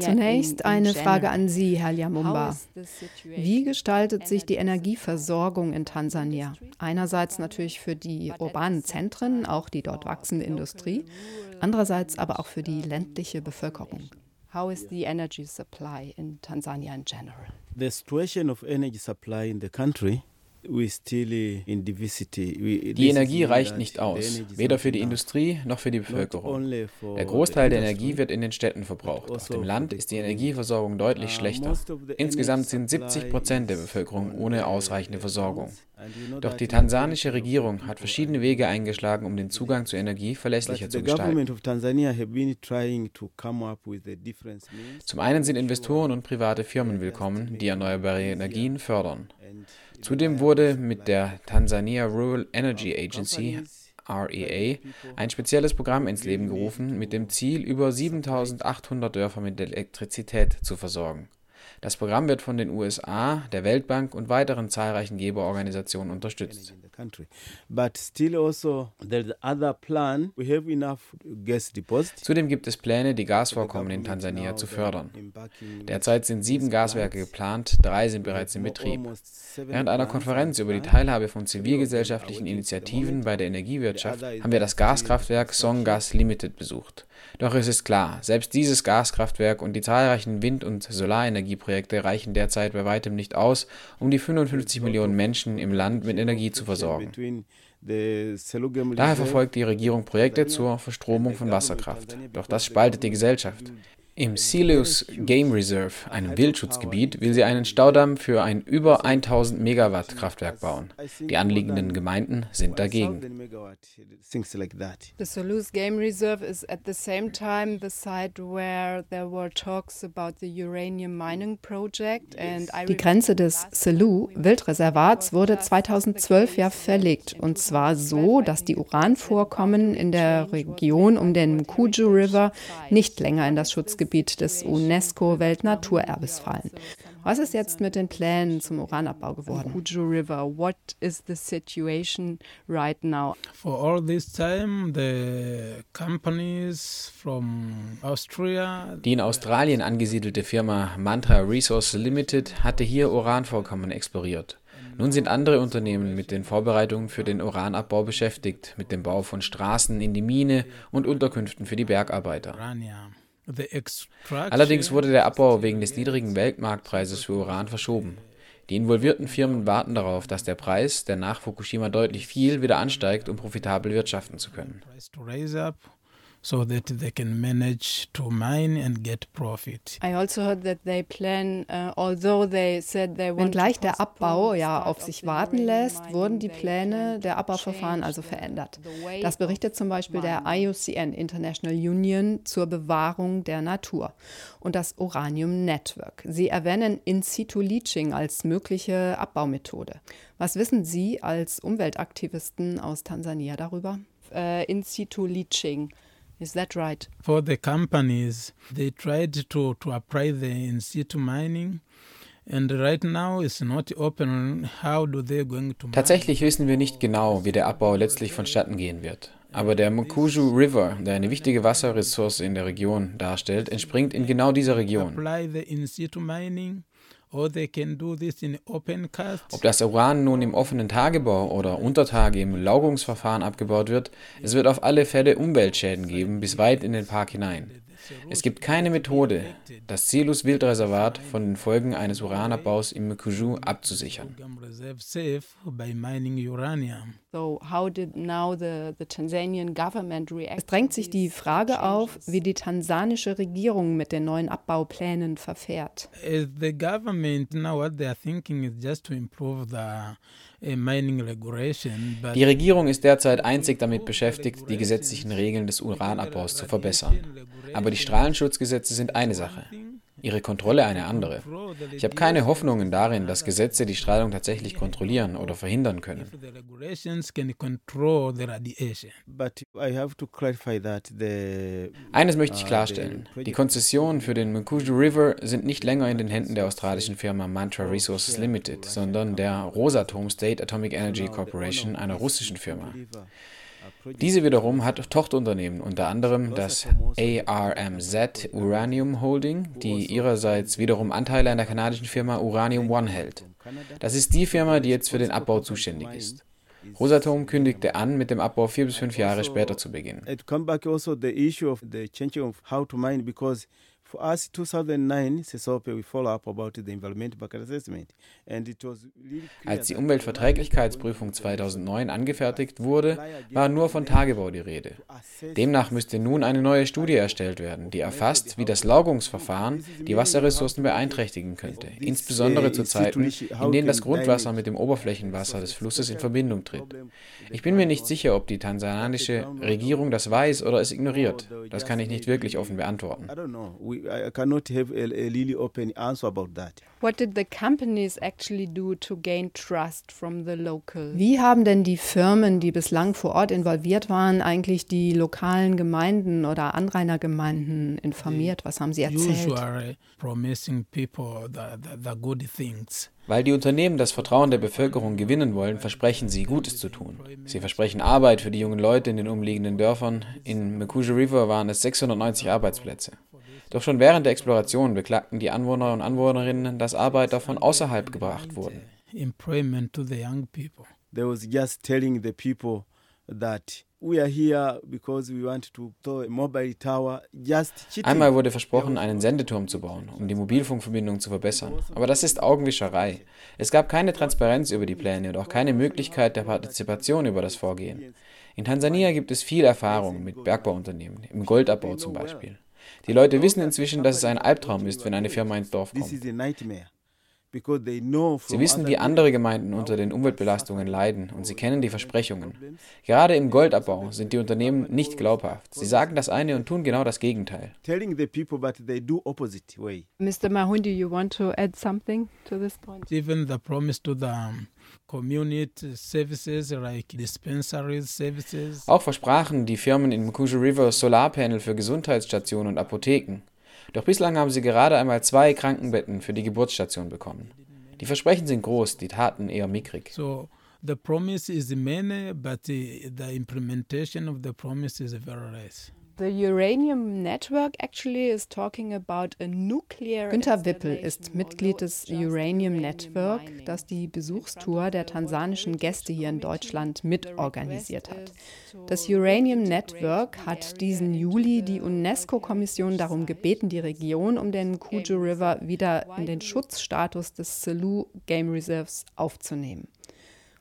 Zunächst eine Frage an Sie, Herr Liamumba. Wie gestaltet sich die Energieversorgung in Tansania? Einerseits natürlich für die urbanen Zentren, auch die dort wachsende Industrie, andererseits aber auch für die ländliche Bevölkerung. How is the energy supply in Tanzania in general? The situation of energy supply in the country die Energie reicht nicht aus, weder für die Industrie noch für die Bevölkerung. Der Großteil der Energie wird in den Städten verbraucht. Auf dem Land ist die Energieversorgung deutlich uh, schlechter. Insgesamt sind 70 Prozent der Bevölkerung ohne ausreichende Versorgung. Doch die tansanische Regierung hat verschiedene Wege eingeschlagen, um den Zugang zu Energie verlässlicher zu gestalten. Zum einen sind Investoren und private Firmen willkommen, die erneuerbare Energien fördern. Zudem wurde mit der Tanzania Rural Energy Agency REA ein spezielles Programm ins Leben gerufen, mit dem Ziel, über 7800 Dörfer mit Elektrizität zu versorgen. Das Programm wird von den USA, der Weltbank und weiteren zahlreichen Geberorganisationen unterstützt. Also, Zudem gibt es Pläne, die Gasvorkommen in Tansania zu fördern. Derzeit sind sieben Gaswerke geplant, drei sind bereits in Betrieb. Während einer Konferenz über die Teilhabe von zivilgesellschaftlichen Initiativen bei der Energiewirtschaft haben wir das Gaskraftwerk Songas Limited besucht. Doch es ist klar, selbst dieses Gaskraftwerk und die zahlreichen Wind- und Solarenergieprojekte reichen derzeit bei weitem nicht aus, um die 55 Millionen Menschen im Land mit Energie zu versorgen. Daher verfolgt die Regierung Projekte zur Verstromung von Wasserkraft. Doch das spaltet die Gesellschaft. Im Silius Game Reserve, einem Wildschutzgebiet, will sie einen Staudamm für ein über 1000 Megawatt Kraftwerk bauen. Die anliegenden Gemeinden sind dagegen. The Silius Game Reserve is at the same time the site where there were talks about the uranium mining project and Die Grenze des Selous Wildreservats wurde 2012 ja verlegt und zwar so, dass die Uranvorkommen in der Region um den Mkuju River nicht länger in das Schutzgebiet Schutzgebiet des UNESCO-Weltnaturerbes fallen. Was ist jetzt mit den Plänen zum Uranabbau geworden? Kuju River, what is the situation right now? For all this time, the companies from Austria. Die in Australien angesiedelte Firma Mantra Resources Limited hatte hier Uranvorkommen exploriert. Nun sind andere Unternehmen mit den Vorbereitungen für den Uranabbau beschäftigt, mit dem Bau von Straßen in die Mine und Unterkünften für die Bergarbeiter. Allerdings wurde der Abbau wegen des niedrigen Weltmarktpreises für Uran verschoben. Die involvierten Firmen warten darauf, dass der Preis, der nach Fukushima deutlich fiel, wieder ansteigt, um profitabel wirtschaften zu können so that they can manage to mine and get profit. I also heard that they plan, uh, although they said they want Wenngleich der Abbau ja auf sich warten lässt, wurden die Pläne der Abbauverfahren also verändert. Das berichtet zum Beispiel der IUCN International Union zur Bewahrung der Natur und das Uranium Network. Sie erwähnen In-situ-Leaching als mögliche Abbaumethode. Was wissen Sie als Umweltaktivisten aus Tansania darüber? Uh, In-situ-Leaching. Is that right? For the companies, they tried to, to apply the in situ mining. Tatsächlich wissen wir nicht genau, wie der Abbau letztlich vonstatten gehen wird. Aber der Mukuju River, der eine wichtige Wasserressource in der Region darstellt, entspringt in genau dieser Region. Ob das Uran nun im offenen Tagebau oder unter Tage im Laugungsverfahren abgebaut wird, es wird auf alle Fälle Umweltschäden geben, bis weit in den Park hinein. Es gibt keine Methode, das Celus Wildreservat von den Folgen eines Uranabbaus im Mkuju abzusichern. Es drängt sich die Frage auf, wie die tansanische Regierung mit den neuen Abbauplänen verfährt. The government now what they are thinking is just to improve the die Regierung ist derzeit einzig damit beschäftigt, die gesetzlichen Regeln des Uranabbaus zu verbessern. Aber die Strahlenschutzgesetze sind eine Sache ihre Kontrolle eine andere. Ich habe keine Hoffnungen darin, dass Gesetze die Strahlung tatsächlich kontrollieren oder verhindern können. Eines möchte ich klarstellen. Die Konzessionen für den Mkuju River sind nicht länger in den Händen der australischen Firma Mantra Resources Limited, sondern der Rosatom State Atomic Energy Corporation, einer russischen Firma. Diese wiederum hat Tochterunternehmen, unter anderem das ARMZ Uranium Holding, die ihrerseits wiederum Anteile an der kanadischen Firma Uranium One hält. Das ist die Firma, die jetzt für den Abbau zuständig ist. Rosatom kündigte an, mit dem Abbau vier bis fünf Jahre später zu beginnen. For us, 2009, CESOP, we follow up about the environmental impact assessment. And it was really Als die Umweltverträglichkeitsprüfung 2009 angefertigt wurde, war nur von Tagebau die Rede. Demnach müsste nun eine neue Studie erstellt werden, die erfasst, wie das Laugungsverfahren die Wasserressourcen beeinträchtigen könnte, insbesondere zu Zeiten, in denen das Grundwasser mit dem Oberflächenwasser des Flusses in Verbindung tritt. Ich bin mir nicht sicher, ob die tansanianische Regierung das weiß oder es ignoriert. Das kann ich nicht wirklich offen beantworten. I cannot have a, a really open answer about that. What did the companies actually do to gain trust from the local? Wie haben denn die Firmen, die bislang vor Ort involviert waren, eigentlich die lokalen Gemeinden oder Anrainergemeinden informiert? Was haben sie erzählt? Usually promising people the, the, the good things. Weil die Unternehmen das Vertrauen der Bevölkerung gewinnen wollen, versprechen sie, Gutes zu tun. Sie versprechen Arbeit für die jungen Leute in den umliegenden Dörfern. In Mekuja River waren es 690 Arbeitsplätze. Doch schon während der Exploration beklagten die Anwohner und Anwohnerinnen, dass Arbeiter von außerhalb gebracht wurden. They was just telling the people that Einmal wurde versprochen, einen Sendeturm zu bauen, um die Mobilfunkverbindung zu verbessern. Aber das ist Augenwischerei. Es gab keine Transparenz über die Pläne und auch keine Möglichkeit der Partizipation über das Vorgehen. In Tansania gibt es viel Erfahrung mit Bergbauunternehmen, im Goldabbau zum Beispiel. Die Leute wissen inzwischen, dass es ein Albtraum ist, wenn eine Firma ins Dorf kommt. Sie wissen, wie andere Gemeinden unter den Umweltbelastungen leiden und sie kennen die Versprechungen. Gerade im Goldabbau sind die Unternehmen nicht glaubhaft. Sie sagen das eine und tun genau das Gegenteil. Mr. Mahundi, you want to add something to this point? Even the promise to the auch versprachen die Firmen in Mkuju River Solarpanel für Gesundheitsstationen und Apotheken. Doch bislang haben sie gerade einmal zwei Krankenbetten für die Geburtsstation bekommen. Die Versprechen sind groß, die Taten eher mickrig. So the promise is many, but the implementation of the promise is very less. Günter Wippel ist Mitglied des Uranium Network, das die Besuchstour der tansanischen Gäste hier in Deutschland mitorganisiert hat. Das Uranium Network hat diesen Juli die UNESCO-Kommission darum gebeten, die Region um den Kuju River wieder in den Schutzstatus des Selous Game Reserves aufzunehmen.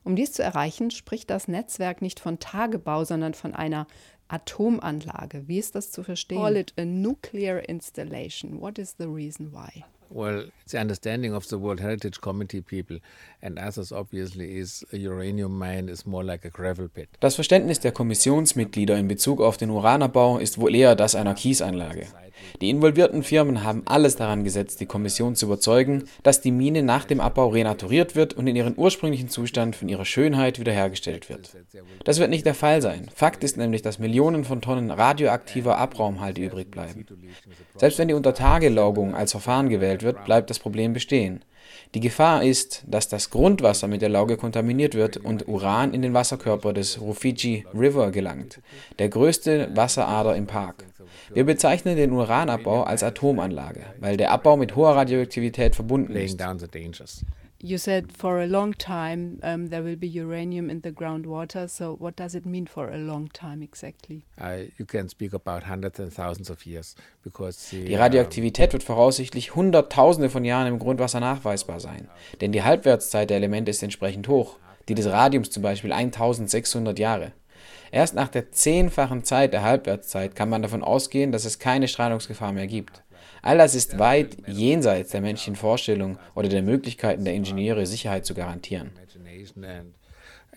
Um dies zu erreichen, spricht das Netzwerk nicht von Tagebau, sondern von einer Atomanlage. Wie ist das zu verstehen? Call it a nuclear installation. What is the reason why? Well, the understanding of the World Heritage Committee people and others obviously is a uranium mine is more like a gravel pit. Das Verständnis der Kommissionsmitglieder in Bezug auf den Uranabbau ist wohl eher das einer Kiesanlage. Die involvierten Firmen haben alles daran gesetzt, die Kommission zu überzeugen, dass die Mine nach dem Abbau renaturiert wird und in ihren ursprünglichen Zustand von ihrer Schönheit wiederhergestellt wird. Das wird nicht der Fall sein. Fakt ist nämlich, dass Millionen von Tonnen radioaktiver Abraumhalte übrig bleiben. Selbst wenn die Untertagelaugung als Verfahren gewählt wird, bleibt das Problem bestehen. Die Gefahr ist, dass das Grundwasser mit der Lauge kontaminiert wird und Uran in den Wasserkörper des Rufiji River gelangt, der größte Wasserader im Park. Wir bezeichnen den Uranabbau als Atomanlage, weil der Abbau mit hoher Radioaktivität verbunden ist. You said for a long time um, there will be uranium in the groundwater. So what does it mean for a long time exactly? Uh, you can speak about hundreds and thousands of years because the, die Radioaktivität wird voraussichtlich Hunderttausende von Jahren im Grundwasser nachweisbar sein, denn die Halbwertszeit der Elemente ist entsprechend hoch. Die des Radiums zum Beispiel 1600 Jahre. Erst nach der zehnfachen Zeit der Halbwertszeit kann man davon ausgehen, dass es keine Strahlungsgefahr mehr gibt. All das ist weit jenseits der menschlichen Vorstellung oder der Möglichkeiten der Ingenieure, Sicherheit zu garantieren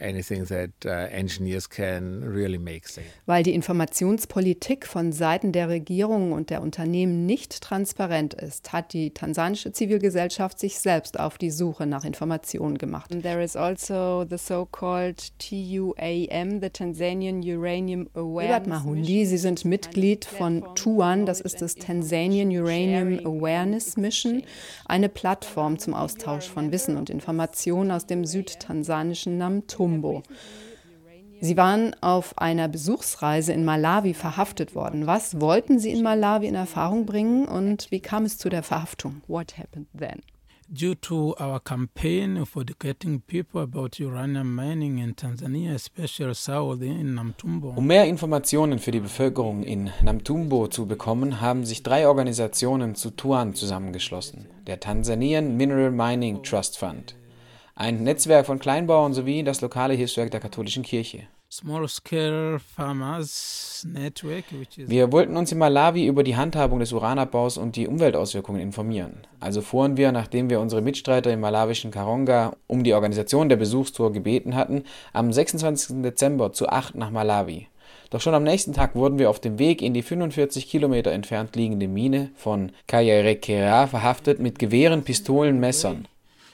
anything that uh, engineers can really make safe. Weil die Informationspolitik von Seiten der Regierung und der Unternehmen nicht transparent ist, hat die tansanische Zivilgesellschaft sich selbst auf die Suche nach Informationen gemacht. And there is also the so-called TUAM, the Tanzanian Uranium Awareness. Robert Mahundi, Sie sind Mitglied von TUAN, das ist das Tanzanian Uranium Awareness Mission, eine Plattform zum Austausch von Wissen und Informationen aus dem südtansanischen Namtum. Colombo. Sie waren auf einer Besuchsreise in Malawi verhaftet worden. Was wollten Sie in Malawi in Erfahrung bringen und wie kam es zu der Verhaftung? What happened then? due to our campaign for educating people about uranium mining in Tanzania, especially south in Namtumbo. Um mehr Informationen für die Bevölkerung in Namtumbo zu bekommen, haben sich drei Organisationen zu Tuan zusammengeschlossen. Der Tanzanian Mineral Mining Trust Fund, ein Netzwerk von Kleinbauern sowie das lokale Hilfswerk der katholischen Kirche. Wir wollten uns in Malawi über die Handhabung des Uranabbaus und die Umweltauswirkungen informieren. Also fuhren wir, nachdem wir unsere Mitstreiter im malawischen Karonga um die Organisation der Besuchstour gebeten hatten, am 26. Dezember zu acht nach Malawi. Doch schon am nächsten Tag wurden wir auf dem Weg in die 45 Kilometer entfernt liegende Mine von Kayarekera verhaftet mit Gewehren, Pistolen, Messern.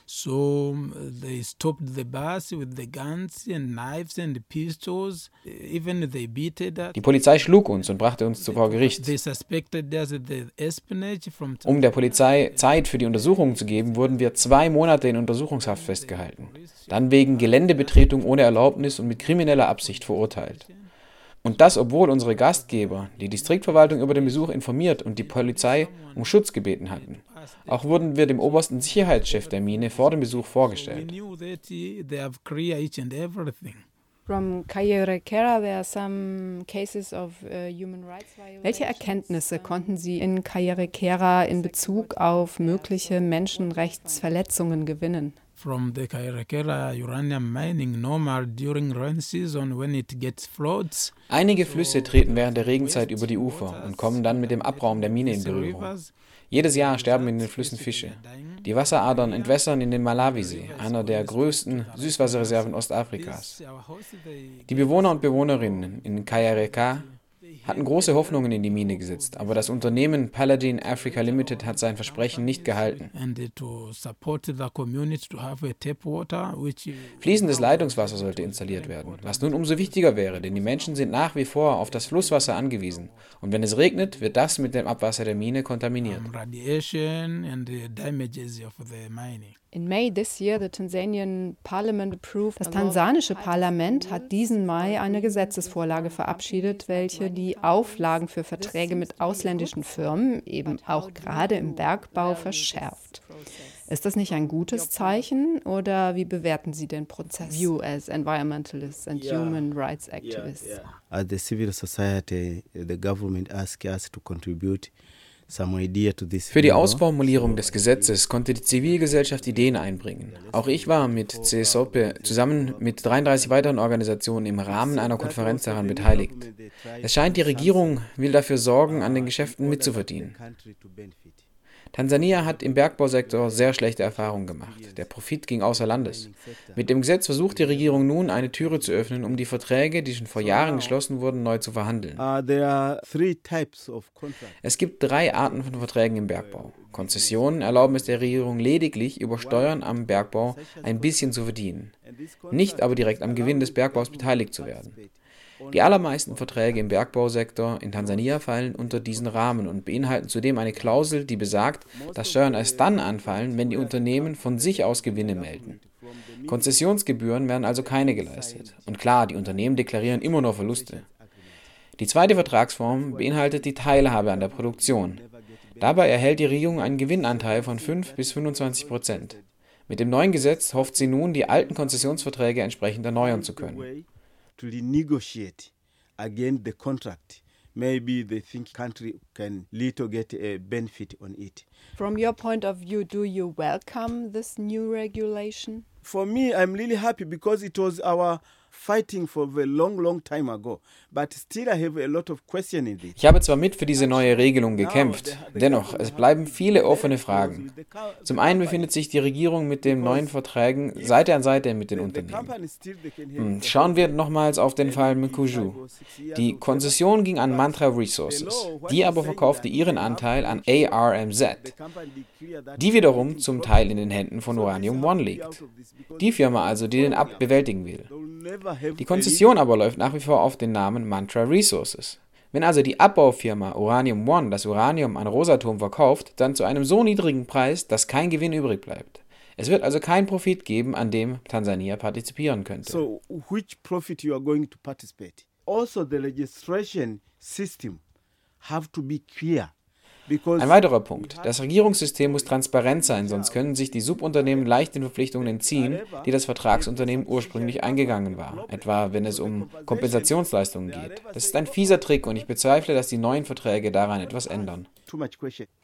So they stopped the bus with the guns and knives and pistols. Even they beat it. Die Polizei schlug uns und brachte uns vor Gericht. Um der Polizei Zeit für die Untersuchungen zu geben, wurden wir zwei Monate in Untersuchungshaft festgehalten. Dann wegen Geländebetretung ohne Erlaubnis und mit krimineller Absicht verurteilt. Und das, obwohl unsere Gastgeber die Distriktverwaltung über den Besuch informiert und die Polizei um Schutz gebeten hatten. Auch wurden wir dem obersten Sicherheitschef der Mine vor dem Besuch vorgestellt. Welche Erkenntnisse konnten Sie in Kayerekera in Bezug auf mögliche Menschenrechtsverletzungen gewinnen? from the Kairakera uranium mining normal during rain season when it gets floods. Einige Flüsse treten während der Regenzeit über die Ufer und kommen dann mit dem Abraum der Mine in Berührung. Jedes Jahr sterben in den Flüssen Fische. Die Wasseradern entwässern in den Malawisee, einer der größten Süßwasserreserven Ostafrikas. Die Bewohner und Bewohnerinnen in Kayareka hatten große Hoffnungen in die Mine gesetzt, aber das Unternehmen Paladin Africa Limited hat sein Versprechen nicht gehalten. Fließendes Leitungswasser sollte installiert werden, was nun umso wichtiger wäre, denn die Menschen sind nach wie vor auf das Flusswasser angewiesen. Und wenn es regnet, wird das mit dem Abwasser der Mine kontaminiert. In May this year, the Tanzanian Parliament approved das tansanische Parlament hat diesen Mai eine Gesetzesvorlage verabschiedet, welche die Auflagen für Verträge mit ausländischen Firmen, eben auch gerade im Bergbau, verschärft. Ist das nicht ein gutes Zeichen oder wie bewerten Sie den Prozess? You as environmentalists and yeah. human rights activists. Yeah, yeah. As the civil society, the government asked us to contribute für die Ausformulierung des Gesetzes konnte die Zivilgesellschaft Ideen einbringen. Auch ich war mit CSOPE zusammen mit 33 weiteren Organisationen im Rahmen einer Konferenz daran beteiligt. Es scheint, die Regierung will dafür sorgen, an den Geschäften mitzuverdienen. Tansania hat im Bergbausektor sehr schlechte Erfahrungen gemacht. Der Profit ging außer Landes. Mit dem Gesetz versucht die Regierung nun, eine Türe zu öffnen, um die Verträge, die schon vor Jahren geschlossen wurden, neu zu verhandeln. Uh, es gibt drei Arten von Verträgen im Bergbau. Konzessionen erlauben es der Regierung lediglich, über Steuern am Bergbau ein bisschen zu verdienen, nicht aber direkt am Gewinn des Bergbaus beteiligt zu werden. Die allermeisten Verträge im Bergbausektor in Tansania fallen unter diesen Rahmen und beinhalten zudem eine Klausel, die besagt, dass Steuern erst dann anfallen, wenn die Unternehmen von sich aus Gewinne melden. Konzessionsgebühren werden also keine geleistet. Und klar, die Unternehmen deklarieren immer nur Verluste. Die zweite Vertragsform beinhaltet die Teilhabe an der Produktion. Dabei erhält die Regierung einen Gewinnanteil von 5 bis 25 Prozent. Mit dem neuen Gesetz hofft sie nun, die alten Konzessionsverträge entsprechend erneuern zu können to renegotiate again the contract. Maybe they think country can little get a benefit on it. From your point of view do you welcome this new regulation? For me i'm really happy because it was our fighting for a long, long time ago. But still I have a lot of question in this. Ich habe zwar mit für diese neue Regelung gekämpft, dennoch, es bleiben viele offene Fragen. Zum einen befindet sich die Regierung mit den neuen Verträgen Seite an Seite mit den Unternehmen. Hm, schauen wir nochmals auf den Fall Mkuju. Die Konzession ging an Mantra Resources, die aber verkaufte ihren Anteil an ARMZ, die wiederum zum Teil in den Händen von Uranium One liegt. Die Firma also, die den Ab bewältigen will. Die Konzession aber läuft nach wie vor auf den Namen Mantra Resources. Wenn also die Abbaufirma Uranium One das Uranium an Rosatom verkauft, dann zu einem so niedrigen Preis, dass kein Gewinn übrig bleibt. Es wird also keinen Profit geben, an dem Tansania partizipieren könnte. So, which profit you are going to participate? Also, the registration system have to be clear. Ein weiterer Punkt. Das Regierungssystem muss transparent sein, sonst können sich die Subunternehmen leicht den Verpflichtungen entziehen, die das Vertragsunternehmen ursprünglich eingegangen war, etwa wenn es um Kompensationsleistungen geht. Das ist ein fieser Trick und ich bezweifle, dass die neuen Verträge daran etwas ändern.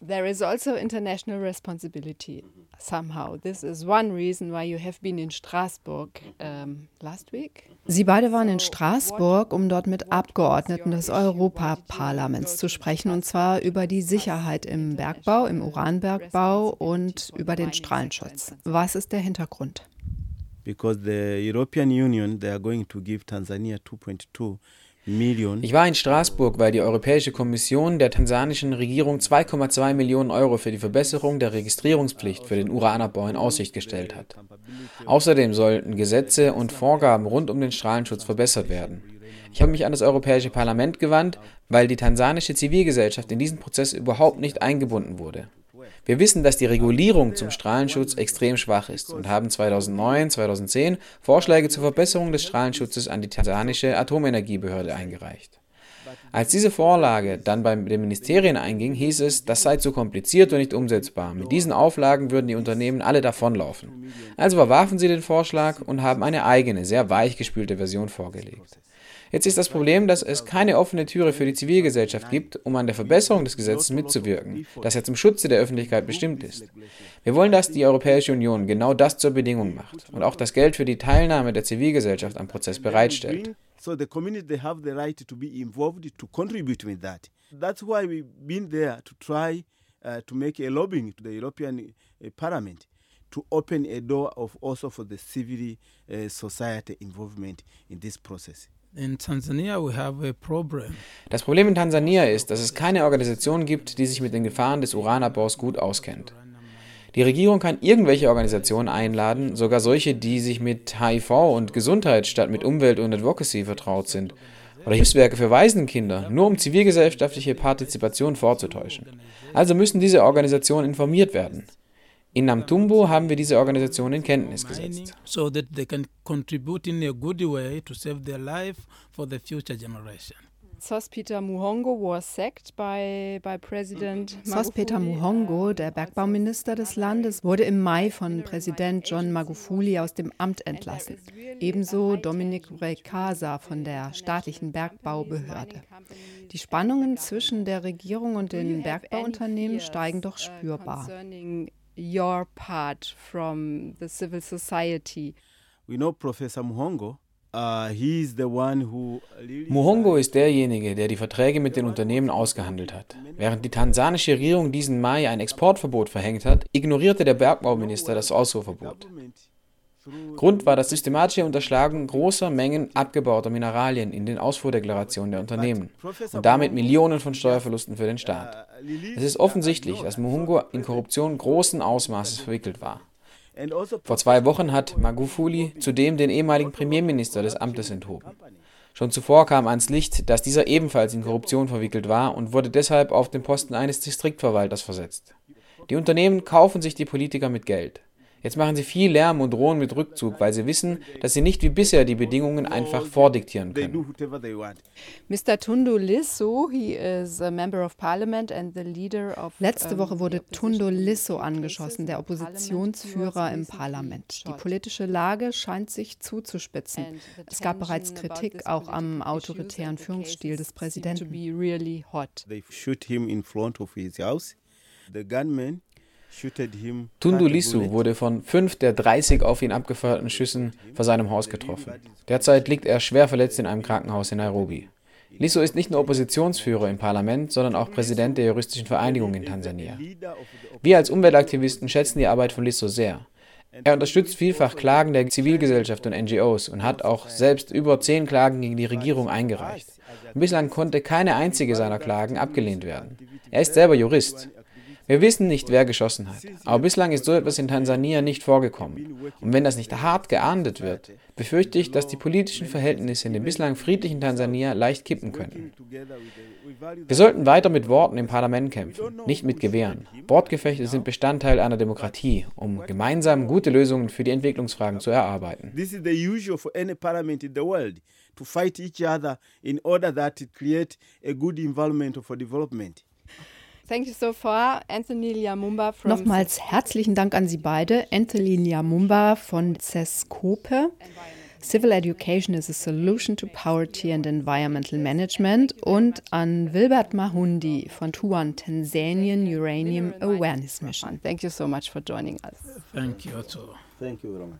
There is also international responsibility somehow. This is one reason why you have been in Strasbourg um, last week. Sie beide waren in Straßburg, um dort mit Abgeordneten des Europaparlaments zu sprechen, und zwar über die Sicherheit im Bergbau, im Uranbergbau und über den Strahlenschutz. Was ist der Hintergrund? Because the European Union, they are going to give Tanzania 2.2 ich war in Straßburg, weil die Europäische Kommission der tansanischen Regierung 2,2 Millionen Euro für die Verbesserung der Registrierungspflicht für den Uranabbau in Aussicht gestellt hat. Außerdem sollten Gesetze und Vorgaben rund um den Strahlenschutz verbessert werden. Ich habe mich an das Europäische Parlament gewandt, weil die tansanische Zivilgesellschaft in diesen Prozess überhaupt nicht eingebunden wurde. Wir wissen, dass die Regulierung zum Strahlenschutz extrem schwach ist und haben 2009, 2010 Vorschläge zur Verbesserung des Strahlenschutzes an die tansanische Atomenergiebehörde eingereicht. Als diese Vorlage dann bei den Ministerien einging, hieß es, das sei zu kompliziert und nicht umsetzbar. Mit diesen Auflagen würden die Unternehmen alle davonlaufen. Also verwarfen sie den Vorschlag und haben eine eigene, sehr weichgespülte Version vorgelegt. Jetzt ist das Problem, dass es keine offene Türe für die Zivilgesellschaft gibt, um an der Verbesserung des Gesetzes mitzuwirken, das ja zum Schutze der Öffentlichkeit bestimmt ist. Wir wollen, dass die Europäische Union genau das zur Bedingung macht und auch das Geld für die Teilnahme der Zivilgesellschaft am Prozess bereitstellt. So the community they have the right to be involved to contribute with that. That's why we've been there to try uh, to make a lobbying to the European uh, Parliament to open a door of also for the civil uh, society involvement in this process. Das Problem in Tansania ist, dass es keine Organisation gibt, die sich mit den Gefahren des Uranabbaus gut auskennt. Die Regierung kann irgendwelche Organisationen einladen, sogar solche, die sich mit HIV und Gesundheit statt mit Umwelt und Advocacy vertraut sind, oder Hilfswerke für Waisenkinder, nur um zivilgesellschaftliche Partizipation vorzutäuschen. Also müssen diese Organisationen informiert werden. In Namtumbo haben wir diese Organisation in Kenntnis gesetzt. So that they can contribute in a good way to save their life for the future generation. Sospeter Muhongo was sacked by, by President Sospeter Muhongo, der Bergbauminister des Landes, wurde im Mai von Präsident John Magufuli aus dem Amt entlassen. Ebenso Dominic Rekasa von der staatlichen Bergbaubehörde. Die Spannungen zwischen der Regierung und den Bergbauunternehmen steigen doch spürbar your part from the civil society. We know Professor Muhongo. Uh, Muhongo ist derjenige, der die Verträge mit den Unternehmen ausgehandelt hat. Während die tansanische Regierung diesen Mai ein Exportverbot verhängt hat, ignorierte der Bergbauminister das Ausfuhrverbot. Grund war das systematische Unterschlagen großer Mengen abgebauter Mineralien in den Ausfuhrdeklarationen der Unternehmen und damit Millionen von Steuerverlusten für den Staat. Es ist offensichtlich, dass Muhungo in Korruption großen Ausmaßes verwickelt war. Vor zwei Wochen hat Magufuli zudem den ehemaligen Premierminister des Amtes enthoben. Schon zuvor kam ans Licht, dass dieser ebenfalls in Korruption verwickelt war und wurde deshalb auf den Posten eines Distriktverwalters versetzt. Die Unternehmen kaufen sich die Politiker mit Geld. Jetzt machen sie viel Lärm und drohen mit Rückzug, weil sie wissen, dass sie nicht wie bisher die Bedingungen einfach vordiktieren können. Mr. Tundu Lissu, he is a member of parliament and the leader of Letzte Woche wurde Tundu Lissu angeschossen, der Oppositionsführer im Parlament. Die politische Lage scheint sich zuzuspitzen. Es gab bereits Kritik auch am autoritären Führungsstil des Präsidenten. They shoot him in front of his house. The gunman Tundu Lissu wurde von fünf der 30 auf ihn abgefeuerten Schüssen vor seinem Haus getroffen. Derzeit liegt er schwer verletzt in einem Krankenhaus in Nairobi. Lissu ist nicht nur Oppositionsführer im Parlament, sondern auch Präsident der juristischen Vereinigung in Tansania. Wir als Umweltaktivisten schätzen die Arbeit von Lissu sehr. Er unterstützt vielfach Klagen der Zivilgesellschaft und NGOs und hat auch selbst über zehn Klagen gegen die Regierung eingereicht. bislang konnte keine einzige seiner Klagen abgelehnt werden. Er ist selber Jurist. Wir wissen nicht, wer geschossen hat, aber bislang ist so etwas in Tansania nicht vorgekommen. Und wenn das nicht hart geahndet wird, befürchte ich, dass die politischen Verhältnisse in dem bislang friedlichen Tansania leicht kippen könnten. Wir sollten weiter mit Worten im Parlament kämpfen, nicht mit Gewehren. Wortgefechte sind Bestandteil einer Demokratie, um gemeinsam gute Lösungen für die Entwicklungsfragen zu erarbeiten. This is the usual for any parliament in the world to fight each other in order that it create a good environment for development. Thank you so far, Anthony Liamumba from Nochmals herzlichen Dank an Sie beide, Anthony Liamumba von CESCOPE. Civil Education is a Solution to Poverty and Environmental Management und an Wilbert Mahundi von TUAN, Tanzanian Uranium Awareness Mission. Thank you so much for joining us. Thank you. Also. Thank you very much.